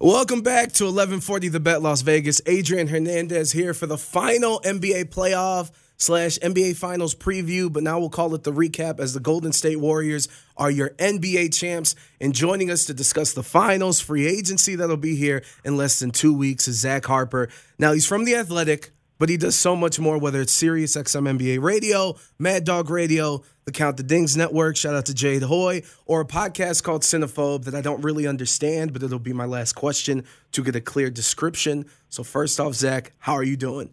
Welcome back to 1140 The Bet Las Vegas. Adrian Hernandez here for the final NBA playoff slash NBA Finals preview, but now we'll call it the recap as the Golden State Warriors are your NBA champs. And joining us to discuss the finals, free agency that'll be here in less than two weeks is Zach Harper. Now, he's from The Athletic, but he does so much more, whether it's Sirius XM NBA Radio, Mad Dog Radio, the Count the Dings Network, shout out to Jade Hoy, or a podcast called Cinephobe that I don't really understand, but it'll be my last question to get a clear description. So first off, Zach, how are you doing?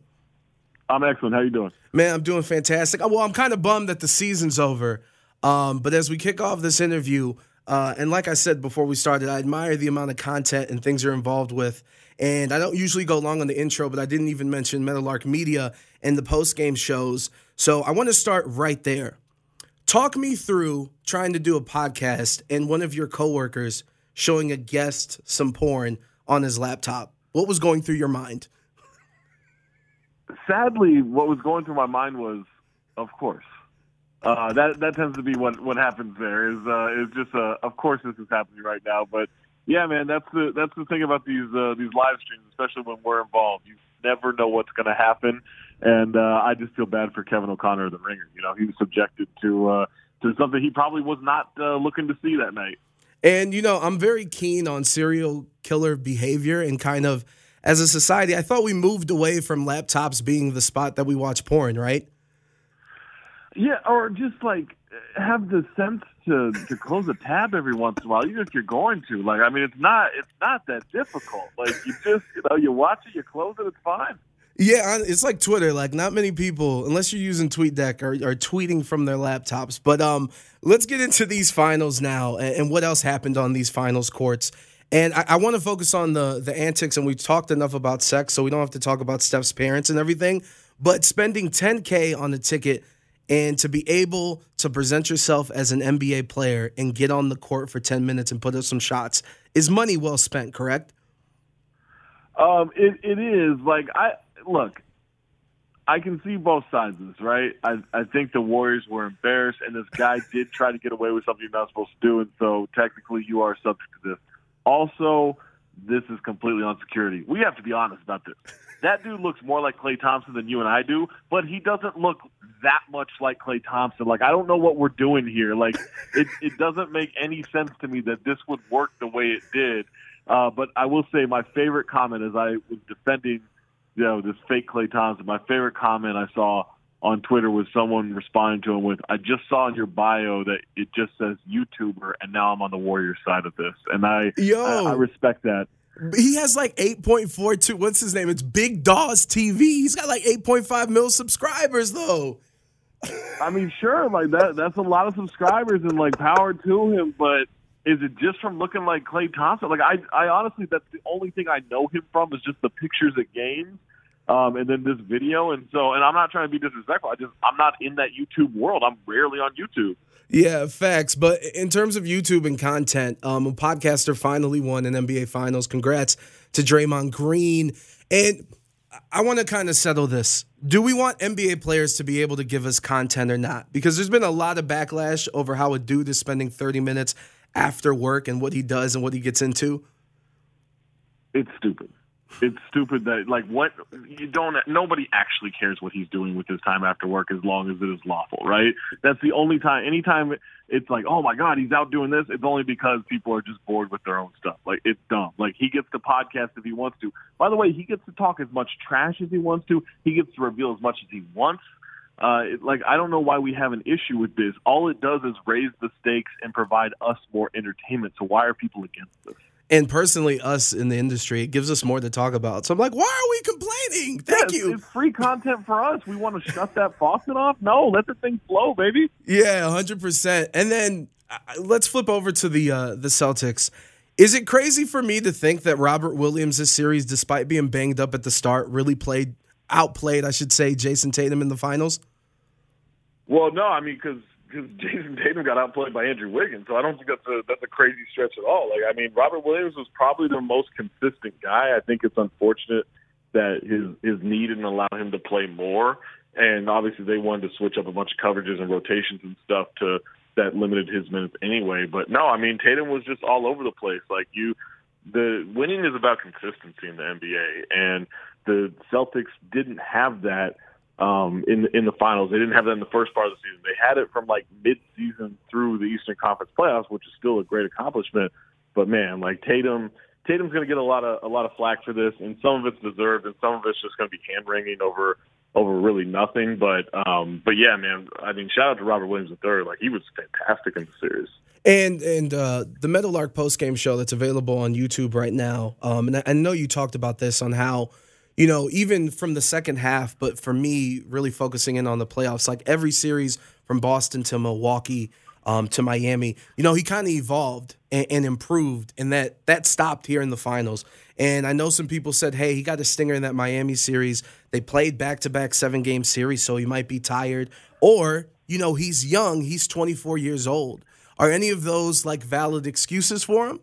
I'm excellent. How are you doing? Man, I'm doing fantastic. Well, I'm kind of bummed that the season's over. Um, but as we kick off this interview, uh, and like I said before we started, I admire the amount of content and things you're involved with. And I don't usually go long on the intro, but I didn't even mention Meadowlark Media and the post game shows. So I want to start right there. Talk me through trying to do a podcast and one of your coworkers showing a guest some porn on his laptop. What was going through your mind? Sadly, what was going through my mind was, of course. Uh, that that tends to be what what happens there. Is uh, is just uh, of course this is happening right now, but yeah, man, that's the that's the thing about these uh, these live streams, especially when we're involved. You never know what's going to happen, and uh, I just feel bad for Kevin O'Connor, the ringer. You know, he was subjected to uh, to something he probably was not uh, looking to see that night. And you know, I'm very keen on serial killer behavior and kind of as a society, I thought we moved away from laptops being the spot that we watch porn, right? Yeah, or just like have the sense to to close a tab every once in a while, even if you're going to. Like, I mean, it's not it's not that difficult. Like, you just you know you watch it, you close it, it's fine. Yeah, it's like Twitter. Like, not many people, unless you're using TweetDeck, are, are tweeting from their laptops. But um, let's get into these finals now and, and what else happened on these finals courts. And I, I want to focus on the the antics, and we talked enough about sex, so we don't have to talk about Steph's parents and everything. But spending 10K on a ticket and to be able to present yourself as an NBA player and get on the court for 10 minutes and put up some shots is money well spent, correct? Um, it, it is. Like, I look, I can see both sides of this, right? I, I think the Warriors were embarrassed, and this guy did try to get away with something you're not supposed to do, and so technically you are subject to this. Also, this is completely on security. We have to be honest about this. That dude looks more like Klay Thompson than you and I do, but he doesn't look that much like Klay Thompson. Like I don't know what we're doing here. Like it, it doesn't make any sense to me that this would work the way it did. Uh, but I will say my favorite comment as I was defending, you know, this fake Klay Thompson. My favorite comment I saw on Twitter was someone responding to him with, "I just saw in your bio that it just says YouTuber, and now I'm on the Warriors side of this." And I, Yo. I, I respect that. He has like 8.42. What's his name? It's Big Dawes TV. He's got like 8.5 mil subscribers though. I mean, sure, like that that's a lot of subscribers and like power to him, but is it just from looking like Klay Thompson? Like I I honestly that's the only thing I know him from is just the pictures at games. Um, and then this video, and so, and I'm not trying to be disrespectful. I just, I'm not in that YouTube world. I'm rarely on YouTube. Yeah, facts. But in terms of YouTube and content, um, a podcaster finally won an NBA Finals. Congrats to Draymond Green. And I want to kind of settle this. Do we want NBA players to be able to give us content or not? Because there's been a lot of backlash over how a dude is spending 30 minutes after work and what he does and what he gets into. It's stupid. It's stupid that like what you don't nobody actually cares what he's doing with his time after work as long as it is lawful, right? That's the only time anytime it's like, "Oh my god, he's out doing this." It's only because people are just bored with their own stuff. Like it's dumb. Like he gets to podcast if he wants to. By the way, he gets to talk as much trash as he wants to. He gets to reveal as much as he wants. Uh, it, like I don't know why we have an issue with this. All it does is raise the stakes and provide us more entertainment. So why are people against this? And personally, us in the industry, it gives us more to talk about. So I'm like, why are we complaining? Thank yeah, you. It's free content for us. We want to shut that faucet off? No, let the thing flow, baby. Yeah, 100%. And then uh, let's flip over to the uh, the Celtics. Is it crazy for me to think that Robert Williams this series, despite being banged up at the start, really played outplayed, I should say, Jayson Tatum in the finals? Well, no, I mean because because Jayson Tatum got outplayed by Andrew Wiggins, so I don't think that's a that's a crazy stretch at all. Like I mean, Robert Williams was probably the most consistent guy. I think it's unfortunate that his his knee didn't allow him to play more, and obviously they wanted to switch up a bunch of coverages and rotations and stuff to that limited his minutes anyway. But no, I mean Tatum was just all over the place. Like you, the winning is about consistency in the NBA, and the Celtics didn't have that um, in in the finals. They didn't have that in the first part of the season. They had it from like mid season through the Eastern Conference playoffs, which is still a great accomplishment. But man, like Tatum, Tatum's going to get a lot of a lot of flack for this, and some of it's deserved, and some of it's just going to be hand wringing over over really nothing. But um, but yeah, man, I mean, shout out to Robert Williams III. Like he was fantastic in the series. And and uh, the Meadowlark post game show that's available on YouTube right now. Um, and I know you talked about this on how you know, even from the second half, but for me, really focusing in on the playoffs, like every series from Boston to Milwaukee um, to Miami, you know, he kind of evolved and, and, improved, and that that stopped here in the finals. And I know some people said, hey, he got a stinger in that Miami series. They played back to back seven game series, so he might be tired. Or, you know, he's young, he's 24 years old. Are any of those like valid excuses for him?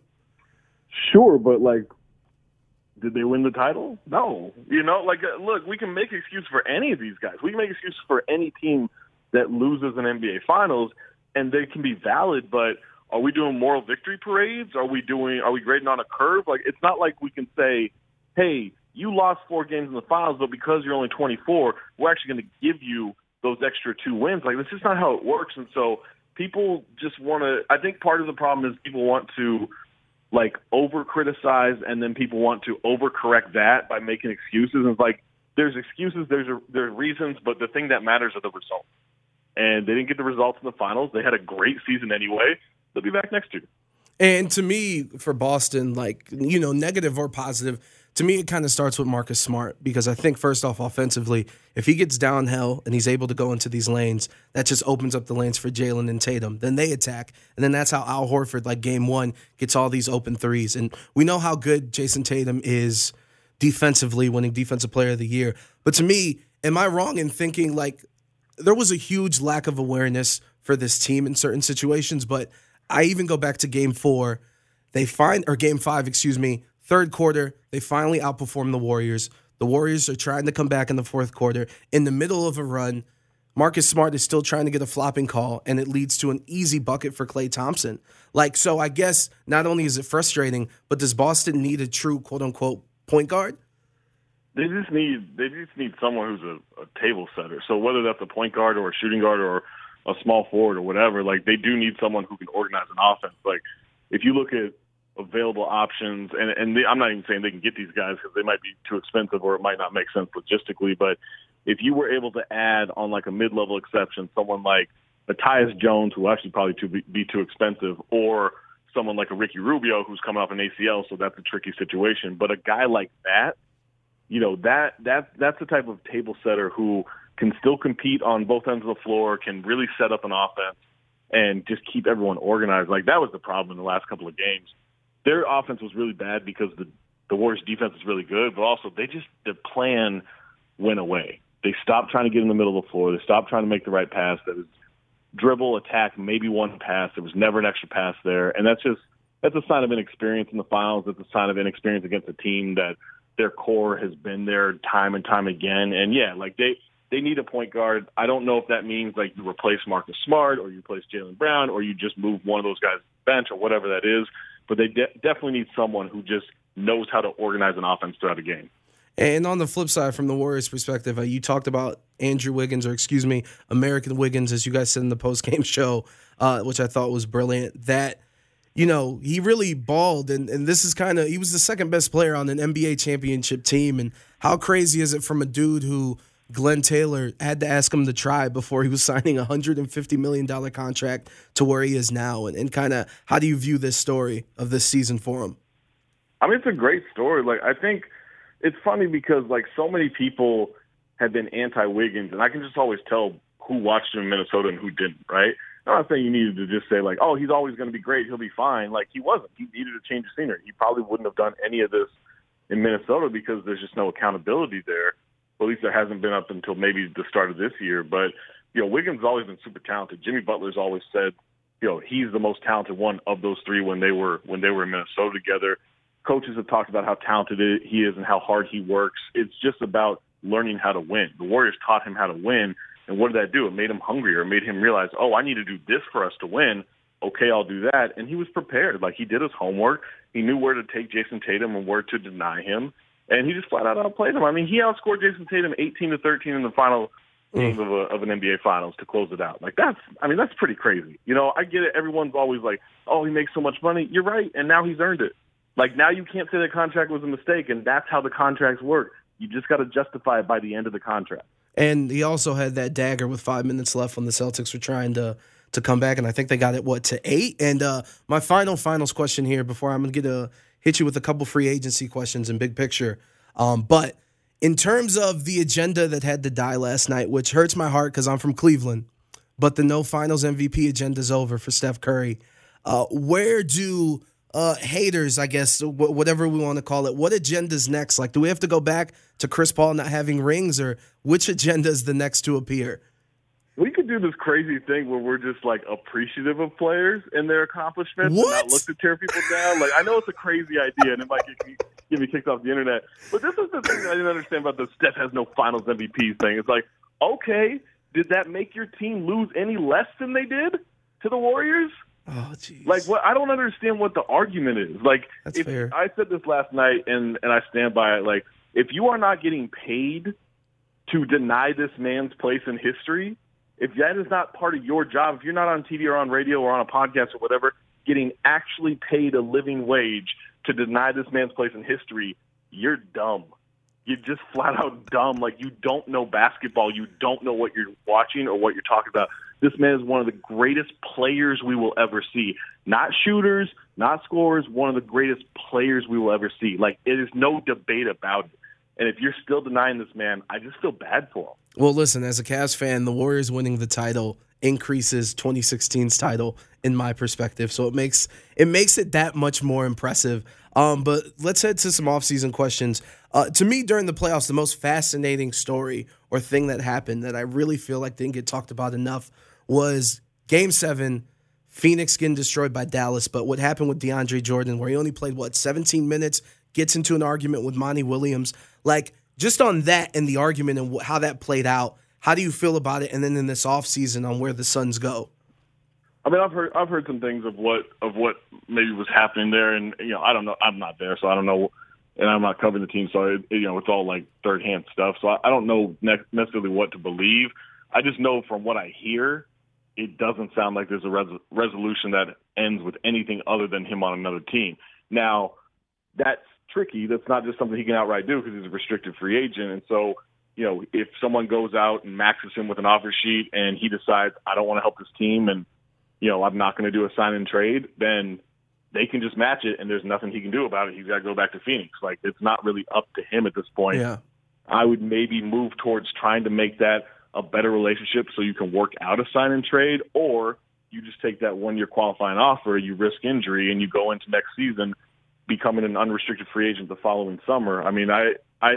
Sure, but like did they win the title? No. You know, like uh, look, we can make excuses for any of these guys. We can make excuses for any team that loses an NBA Finals, and they can be valid. But are we doing moral victory parades? Are we doing? Are we grading on a curve? Like it's not like we can say, "Hey, you lost four games in the finals, but because you're only 24, we're actually going to give you those extra two wins." Like this is not how it works. And so people just want to. I think part of the problem is people want to like over criticize and then people want to overcorrect that by making excuses. And it's like there's excuses, there's a, there's reasons, but the thing that matters are the results. And they didn't get the results in the finals. They had a great season anyway. They'll be back next year. And to me, for Boston, like you know, negative or positive to me, it kind of starts with Marcus Smart because I think, first off, offensively, if he gets downhill and he's able to go into these lanes, that just opens up the lanes for Jaylen and Tatum. Then they attack. And then that's how Al Horford, like game one, gets all these open threes. And we know how good Jayson Tatum is defensively, winning Defensive Player of the Year. But to me, am I wrong in thinking like there was a huge lack of awareness for this team in certain situations? But I even go back to game four. They find, or game five, excuse me, Third quarter, they finally outperform the Warriors. The Warriors are trying to come back in the fourth quarter. In the middle of a run, Marcus Smart is still trying to get a flopping call, and it leads to an easy bucket for Klay Thompson. Like, so I guess not only is it frustrating, but does Boston need a true quote unquote point guard? They just need they just need someone who's a, a table setter. So whether that's a point guard or a shooting guard or a small forward or whatever, like they do need someone who can organize an offense. Like if you look at available options, and and they, I'm not even saying they can get these guys because they might be too expensive or it might not make sense logistically. But if you were able to add on like a mid-level exception, someone like Tyus Jones, who actually probably too be, be too expensive, or someone like a Ricky Rubio who's coming off an ACL, so that's a tricky situation. But a guy like that, you know, that that that's the type of table setter who can still compete on both ends of the floor, can really set up an offense and just keep everyone organized. Like that was the problem in the last couple of games their offense was really bad because the the Warriors defense is really good, but also they just their plan went away. They stopped trying to get in the middle of the floor. They stopped trying to make the right pass. That was dribble, attack, maybe one pass. There was never an extra pass there, and that's just that's a sign of inexperience in the finals. That's a sign of inexperience against a team that their core has been there time and time again. And yeah, like they they need a point guard. I don't know if that means like you replace Marcus Smart or you replace Jaylen Brown or you just move one of those guys to the bench or whatever that is but they de- definitely need someone who just knows how to organize an offense throughout a game. And on the flip side, from the Warriors' perspective, uh, you talked about Andrew Wiggins, or excuse me, American Wiggins, as you guys said in the post game show, uh, which I thought was brilliant. That you know he really balled, and and this is kind of he was the second best player on an NBA championship team. And how crazy is it from a dude who Glen Taylor had to ask him to try before he was signing a hundred and fifty million dollar contract to where he is now, and, and kind of how do you view this story of this season for him? I mean, it's a great story. Like I think it's funny because like so many people have been anti Wiggins, and I can just always tell who watched him in Minnesota and who didn't. Right? I'm not saying you needed to just say like, oh, he's always going to be great, he'll be fine. Like he wasn't. He needed to change the scenery. He probably wouldn't have done any of this in Minnesota because there's just no accountability there. At least there hasn't been up until maybe the start of this year. But you know, Wiggins always been super talented. Jimmy Butler's always said, you know, he's the most talented one of those three when they were when they were in Minnesota together coaches have talked about how talented he is and how hard he works. It's just about learning how to win. The Warriors taught him how to win. And what did that do? It made him hungrier. It made him realize, oh, I need to do this for us to win. Okay, I'll do that. And he was prepared. Like he did his homework. He knew where to take Jayson Tatum and where to deny him. And he just flat out outplayed him. I mean, he outscored Jayson Tatum 18 to 13 in the final game of, a, of an NBA Finals to close it out. Like that's, I mean, that's pretty crazy. You know, I get it. Everyone's always like, oh, he makes so much money. You're right, and now he's earned it. Like now you can't say the contract was a mistake, and that's how the contracts work. You just got to justify it by the end of the contract. And he also had that dagger with five minutes left when the Celtics were trying to to come back, and I think they got it what to eight. And uh, my final finals question here before I'm gonna get a hit you with a couple free agency questions and big picture. Um, but in terms of the agenda that had to die last night, which hurts my heart because I'm from Cleveland, but the no finals MVP agenda is over for Steph Curry. Uh, where do uh, haters, I guess, whatever we want to call it. What agenda's next? Like, do we have to go back to Chris Paul not having rings, or which agenda is the next to appear? We could do this crazy thing where we're just like appreciative of players and their accomplishments what? and not look to tear people down. Like, I know it's a crazy idea and it might get me, get me kicked off the internet, but this is the thing that I didn't understand about the Steph has no Finals MVP thing. It's like, okay, did that make your team lose any less than they did to the Warriors? Oh, jeez. Like, what? I don't understand what the argument is. Like, That's if, fair. I said this last night, and and I stand by it. Like, if you are not getting paid to deny this man's place in history, if that is not part of your job, if you're not on TV or on radio or on a podcast or whatever, getting actually paid a living wage to deny this man's place in history, you're dumb. You're just flat out dumb. Like you don't know basketball. You don't know what you're watching or what you're talking about. This man is one of the greatest players we will ever see. Not shooters, not scorers, one of the greatest players we will ever see. Like, it is no debate about it. And if you're still denying this man, I just feel bad for him. Well, listen, as a Cavs fan, the Warriors winning the title increases 2016's title in my perspective. So it makes it makes it that much more impressive. Um, but let's head to some offseason questions. Uh, to me, during the playoffs, the most fascinating story or thing that happened that I really feel like didn't get talked about enough was game seven, Phoenix getting destroyed by Dallas. But what happened with DeAndre Jordan, where he only played, what, 17 minutes, gets into an argument with Monty Williams. Like, just on that and the argument and how that played out, how do you feel about it? And then in this offseason on where the Suns go? I mean, I've heard I've heard some things of what of what maybe was happening there, and you know, I don't know. I'm not there, so I don't know, and I'm not covering the team, so it, you know, it's all like third hand stuff. So I, I don't know ne- necessarily what to believe. I just know from what I hear it doesn't sound like there's a res- resolution that ends with anything other than him on another team. Now, that's tricky. That's not just something he can outright do because he's a restricted free agent. And so, you know, if someone goes out and maxes him with an offer sheet and he decides, I don't want to help this team and, you know, I'm not going to do a sign and trade, then they can just match it and there's nothing he can do about it. He's got to go back to Phoenix. Like, it's not really up to him at this point. Yeah. I would maybe move towards trying to make that a better relationship so you can work out a sign and trade, or you just take that one year qualifying offer, you risk injury, and you go into next season becoming an unrestricted free agent the following summer. I mean, I I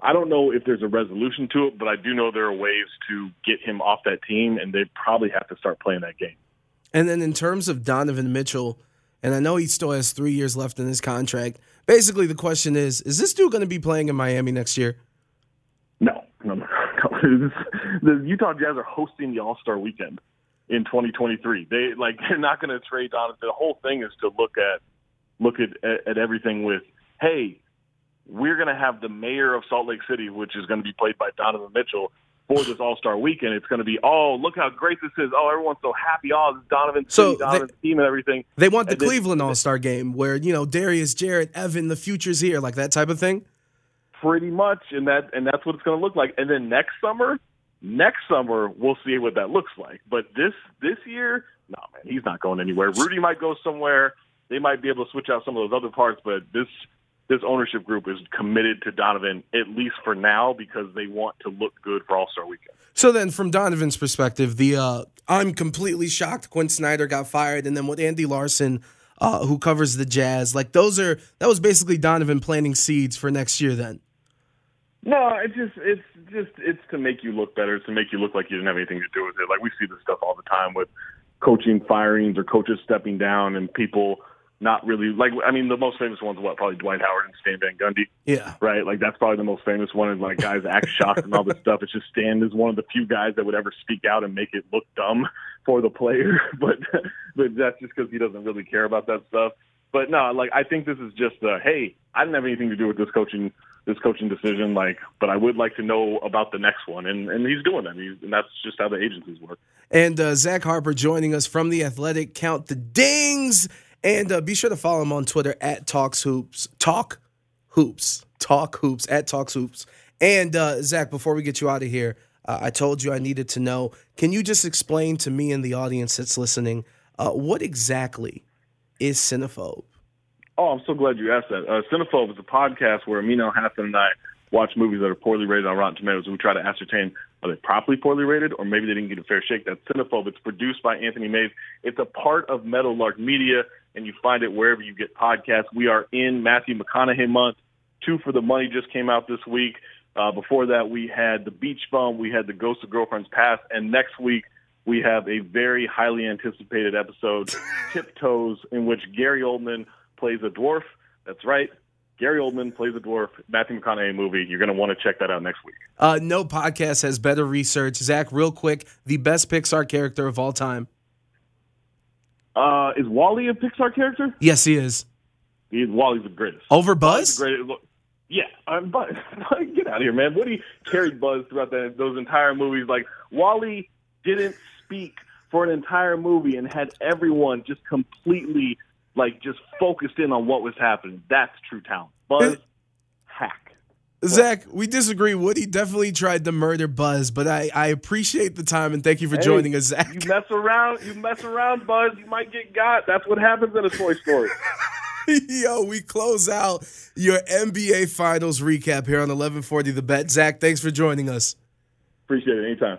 I don't know if there's a resolution to it, but I do know there are ways to get him off that team, and they probably have to start playing that game. And then in terms of Donovan Mitchell, and I know he still has three years left in his contract. Basically, the question is: Is this dude going to be playing in Miami next year? No, no, no. the Utah Jazz are hosting the All Star Weekend in 2023. They like they're not going to trade Donovan. The whole thing is to look at look at, at, at everything with hey, we're going to have the mayor of Salt Lake City, which is going to be played by Donovan Mitchell, for this All Star weekend. It's going to be, oh, look how great this is. Oh, everyone's so happy. Oh, this is Donovan So City, Donovan's team and everything. They want the And Cleveland All Star game where, you know, Darius, Jarrett, Evan, the future's here, like that type of thing. pretty much, and that and that's what it's going to look like. And then next summer, next summer we'll see what that looks like. But this this year, no man, he's not going anywhere. Rudy might go somewhere. They might be able to switch out some of those other parts, but this this ownership group is committed to Donovan at least for now because they want to look good for All Star Weekend. So then, from Donovan's perspective, the uh, I'm completely shocked Quin Snyder got fired, and then with Andy Larsen, uh, who covers the Jazz, like those are that was basically Donovan planting seeds for next year. Then, No, it's just it's just it's to make you look better, it's to make you look like you didn't have anything to do with it. Like we see this stuff all the time with coaching firings or coaches stepping down and people not really like I mean the most famous ones what probably Dwight Howard and Stan Van Gundy, yeah, right? Like that's probably the most famous one and like guys act shocked and all this stuff. It's just Stan is one of the few guys that would ever speak out and make it look dumb for the player, but but that's just because he doesn't really care about that stuff. But no, like I think this is just a hey, I didn't have anything to do with this coaching this coaching decision, like, but I would like to know about the next one, and and he's doing that, he's, and that's just how the agencies work. and uh, Zach Harper joining us from the Athletic. Count the dings, and uh, be sure to follow him on Twitter at Talks Hoops. Talk Hoops. Talk Hoops at Talks Hoops. And uh, Zach, before we get you out of here, uh, I told you I needed to know. Can you just explain to me and the audience that's listening uh, what exactly is Cinephobe? Oh, I'm so glad you asked that. Uh, Cinephobe is a podcast where Amin Elhassan and I watch movies that are poorly rated on Rotten Tomatoes, and we try to ascertain are they properly poorly rated or maybe they didn't get a fair shake. That's Cinephobe. It's produced by Anthony Mays. It's a part of Meadowlark Media, and you find it wherever you get podcasts. We are in Matthew McConaughey month. Two for the Money just came out this week. Uh, before that, we had The Beach Bum, we had The Ghost of Girlfriend's Past, and next week we have a very highly anticipated episode, Tiptoes, in which Gary Oldman plays a dwarf. That's right. Gary Oldman plays a dwarf. Matthew McConaughey movie. You're going to want to check that out next week. Uh, no podcast has better research. Zach, real quick, the best Pixar character of all time. Uh, is WALL-E a Pixar character? Yes, he is. He's, WALL-E's the greatest. Over Buzz? greatest. Yeah, um, but get out of here, man. Woody carried Buzz throughout that, those entire movies. Like WALL-E didn't speak for an entire movie and had everyone just completely like just focused in on what was happening. That's true talent. Buzz. Zach, we disagree. Woody definitely tried to murder Buzz, but I, I appreciate the time and thank you for Hey, joining us, Zach. You mess around, you mess around, Buzz. You might get got. That's what happens in a Toy Story. Yo, we close out your NBA Finals recap here on 1140 The Bet. Zach, thanks for joining us. Appreciate it. Anytime.